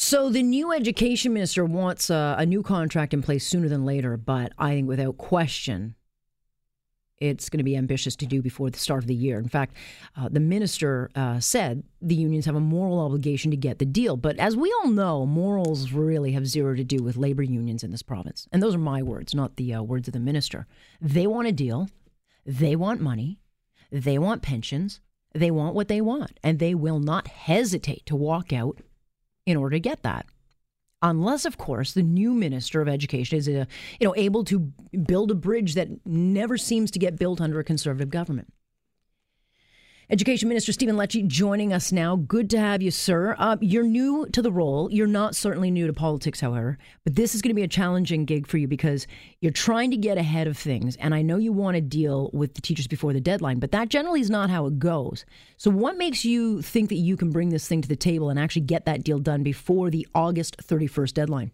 So the new education minister wants a, a new contract in place sooner than later, but I think without question, it's going to be ambitious to do before the start of the year. In fact, uh, the minister uh, said the unions have a moral obligation to get the deal. But as we all know, morals really have zero to do with labor unions in this province. And those are my words, not the uh, words of the minister. They want a deal, they want money, they want pensions, they want what they want, and they will not hesitate to walk out in order to get that. Unless of course the new minister of education is uh, you know able to build a bridge that never seems to get built under a conservative government Education Minister Stephen Lecce joining us now. Good to have you, sir. Uh, you're new to the role. You're not certainly new to politics, however, but this is going to be a challenging gig for you because you're trying to get ahead of things. And I know you want to deal with the teachers before the deadline, but that generally is not how it goes. So, what makes you think that you can bring this thing to the table and actually get that deal done before the August 31st deadline?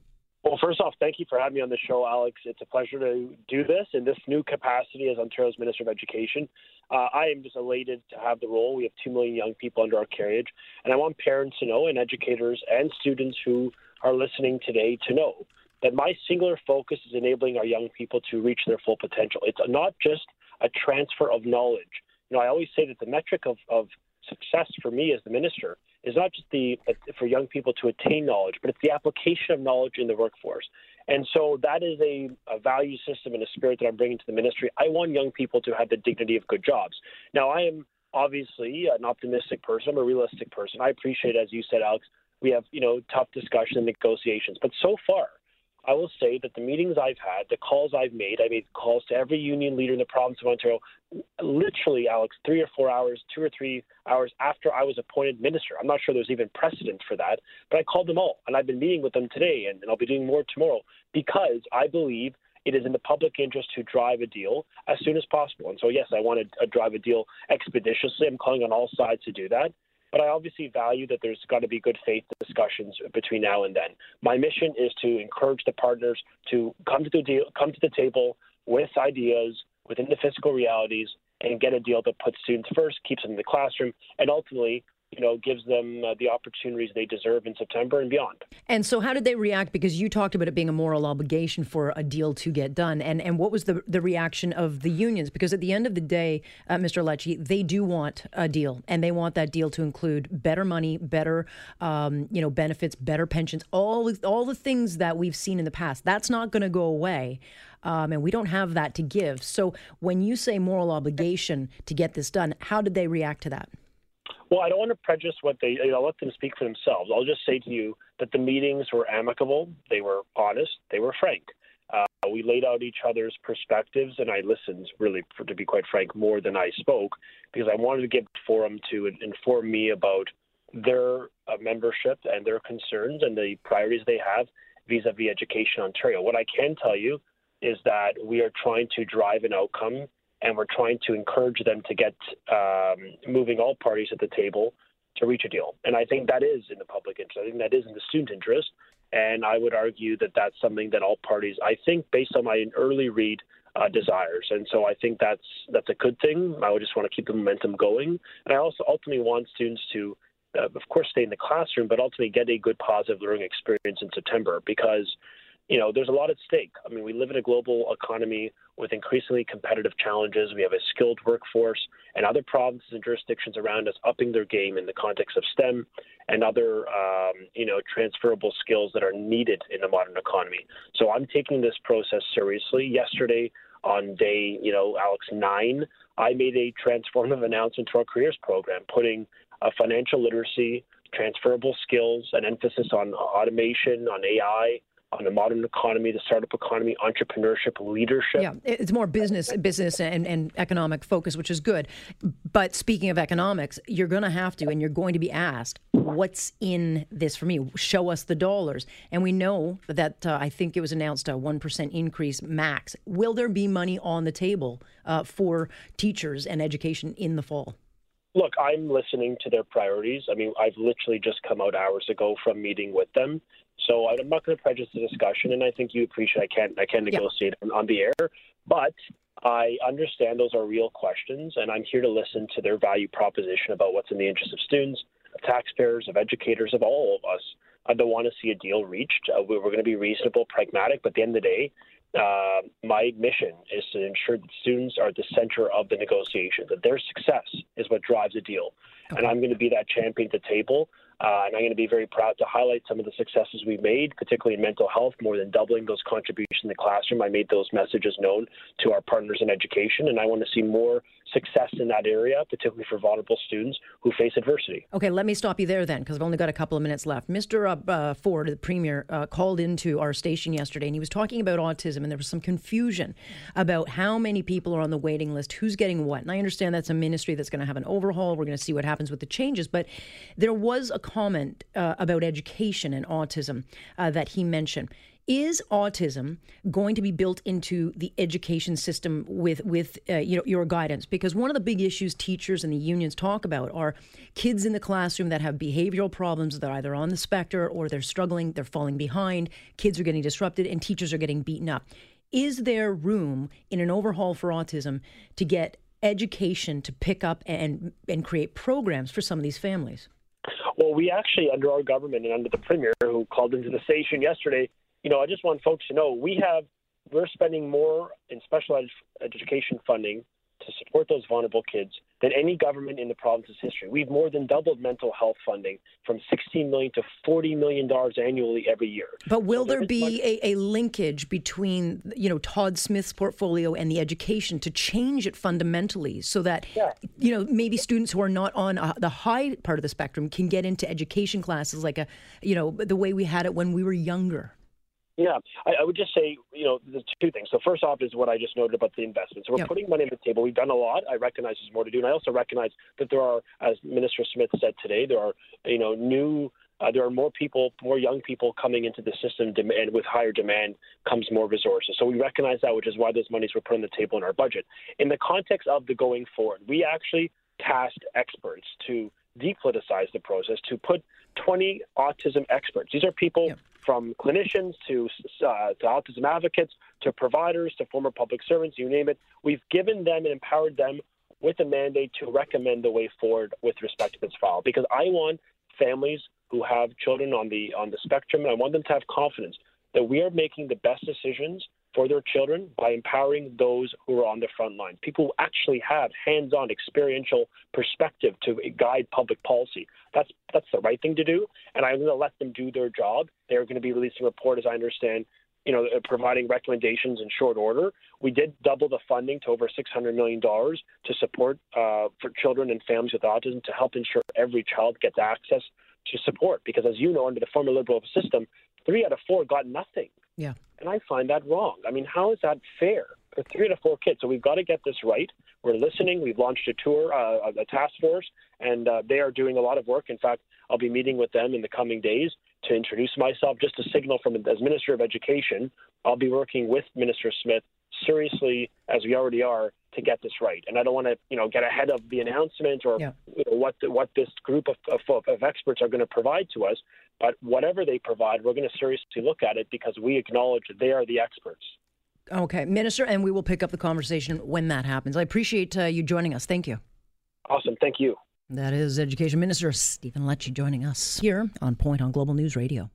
Well, first off, thank you for having me on the show, Alex. It's a pleasure to do this in this new capacity as Ontario's Minister of Education. Uh, I am just elated to have the role. We have 2 million young people under our carriage, and I want parents to know, and educators and students who are listening today to know that my singular focus is enabling our young people to reach their full potential. It's not just a transfer of knowledge. You know, I always say that the metric of, of success for me as the minister is not just the uh, for young people to attain knowledge, but it's the application of knowledge in the workforce. And so that is a, a, value system and a spirit that I'm bringing to the ministry. I want young people to have the dignity of good jobs. Now, I am obviously an optimistic person, I'm a realistic person. I appreciate, as you said, Alex, we have you know tough discussion and negotiations, but so far I will say that the meetings I've had, the calls I've made, I made calls to every union leader in the province of Ontario, literally, Alex, three or four hours, two or three hours after I was appointed minister. I'm not sure there's even precedent for that, but I called them all, and I've been meeting with them today, and, and I'll be doing more tomorrow because I believe it is in the public interest to drive a deal as soon as possible. And so, yes, I want to uh, drive a deal expeditiously. I'm calling on all sides to do that. But I obviously value that there's got to be good faith discussions between now and then. My mission is to encourage the partners to come to the deal, come to the table with ideas within the fiscal realities and get a deal that puts students first, keeps them in the classroom, and ultimately you know, gives them uh, the opportunities they deserve in September and beyond. And so, how did they react? Because you talked about it being a moral obligation for a deal to get done, and and what was the the reaction of the unions? Because at the end of the day, uh, Mr. Lecce, they do want a deal, and they want that deal to include better money, better, um, you know, benefits, better pensions, all all the things that we've seen in the past. That's not going to go away. Um, and we don't have that to give. So, when you say moral obligation to get this done, how did they react to that? Well, I don't want to prejudice what they. I'll let them speak for themselves. I'll just say to you that the meetings were amicable. They were honest. They were frank. Uh, we laid out each other's perspectives, and I listened, really, for, to be quite frank, more than I spoke, because I wanted to give forum to inform me about their uh, membership and their concerns and the priorities they have vis-a-vis Education Ontario. What I can tell you is that we are trying to drive an outcome and we're trying to encourage them to get um, moving all parties at the table to reach a deal. And I think that is in the public interest. I think that is in the student interest. And I would argue that that's something that all parties, I think, based on my early read, uh, desires. And so I think that's that's a good thing. I would just want to keep the momentum going. And I also ultimately want students to, uh, of course, stay in the classroom, but ultimately get a good positive learning experience in September because you know, there's a lot at stake. I mean, we live in a global economy with increasingly competitive challenges. We have a skilled workforce, and other provinces and jurisdictions around us upping their game in the context of STEM and other, um, you know, transferable skills that are needed in the modern economy. So I'm taking this process seriously. Yesterday, on day, you know, Alex nine, I made a transformative announcement to our careers program, putting financial literacy, transferable skills, an emphasis on automation, on AI on the modern economy, the startup economy, entrepreneurship, leadership. Yeah, it's more business, business and, and economic focus, which is good. But speaking of economics, you're going to have to, and you're going to be asked, what's in this for me? Show us the dollars. And we know that uh, I think it was announced a 1% increase max. Will there be money on the table uh, for teachers and education in the fall? Look, I'm listening to their priorities. I mean, I've literally just come out hours ago from meeting with them. So I'm not going to prejudice the discussion, and I think you appreciate I can't I can't negotiate yeah. on the air, but I understand those are real questions, and I'm here to listen to their value proposition about what's in the interest of students, of taxpayers, of educators, of all of us. I don't want to see a deal reached. Uh, we're going to be reasonable, pragmatic, but at the end of the day, uh, my mission is to ensure that students are at the center of the negotiation, that their success is what drives a deal. Okay. And I'm going to be that champion at the table. Uh, and I'm going to be very proud to highlight some of the successes we've made, particularly in mental health, more than doubling those contributions in the classroom. I made those messages known to our partners in education, and I want to see more success in that area, particularly for vulnerable students who face adversity. Okay, let me stop you there then, because I've only got a couple of minutes left. Mr. Uh, uh, Ford, the premier, uh, called into our station yesterday, and he was talking about autism, and there was some confusion about how many people are on the waiting list, who's getting what. And I understand that's a ministry that's going to have an overhaul. We're going to see what happens with the changes, but there was a comment uh, about education and autism uh, that he mentioned. Is autism going to be built into the education system with with uh, you know your guidance? Because one of the big issues teachers and the unions talk about are kids in the classroom that have behavioral problems. that are either on the spectrum or they're struggling, they're falling behind. Kids are getting disrupted, and teachers are getting beaten up. Is there room in an overhaul for autism to get education to pick up and and create programs for some of these families? Well, we actually, under our government and under the premier who called into the station yesterday, you know, I just want folks to know we have we're spending more in special ed- education funding to support those vulnerable kids than any government in the province's history. We've more than doubled mental health funding from 16 million to 40 million dollars annually every year. But will so there, there be much- a, a, linkage between you know Todd Smith's portfolio and the education to change it fundamentally so that yeah. you know maybe students who are not on a, the high part of the spectrum can get into education classes like a you know the way we had it when we were younger? Yeah, I, I, would just say, you know, the two things. So first off is what I just noted about the investment. So we're yep. putting money on the table. We've done a lot. I recognize there's more to do, and I also recognize that there are, as Minister Smith said today, there are, you know, new. Uh, there are more people, more young people coming into the system, and with higher demand comes more resources. So we recognize that, which is why those monies were put on the table in our budget. In the context of the going forward, we actually tasked experts to depoliticize the process, to put 20 autism experts. These are people yep from clinicians to, uh, to autism advocates to providers to former public servants, you name it. We've given them and empowered them with a mandate to recommend the way forward with respect to this file because I want families who have children on the on the spectrum and I want them to have confidence that we are making the best decisions for their children by empowering those who are on the front line. People who actually have hands-on experiential perspective to guide public policy. That's that's the right thing to do, and I'm going to let them do their job. They're going to be releasing a report, as I understand, you know, uh, providing recommendations in short order. We did double the funding to over $600 million to support uh, for children and families with autism to help ensure every child gets access to support. Because as you know, under the former Liberal system, three out of four got nothing. Yeah. And I find that wrong. I mean, how is that fair? For three to four kids. So we've got to get this right. We're listening. We've launched a tour, uh, a task force, and uh, they are doing a lot of work. In fact, I'll be meeting with them in the coming days to introduce myself, just a signal from as Minister of Education, I'll be working with Minister Smith seriously, as we already are, to get this right. And I don't want to, you know, get ahead of the announcement or yeah. you know, what the, what this group of, of, of experts are going to provide to us. But whatever they provide, we're going to seriously look at it because we acknowledge that they are the experts. Okay, Minister, and we will pick up the conversation when that happens. I appreciate uh, you joining us. Thank you. Awesome. Thank you. That is Education Minister Stephen Lecce joining us here on Point on Global News Radio.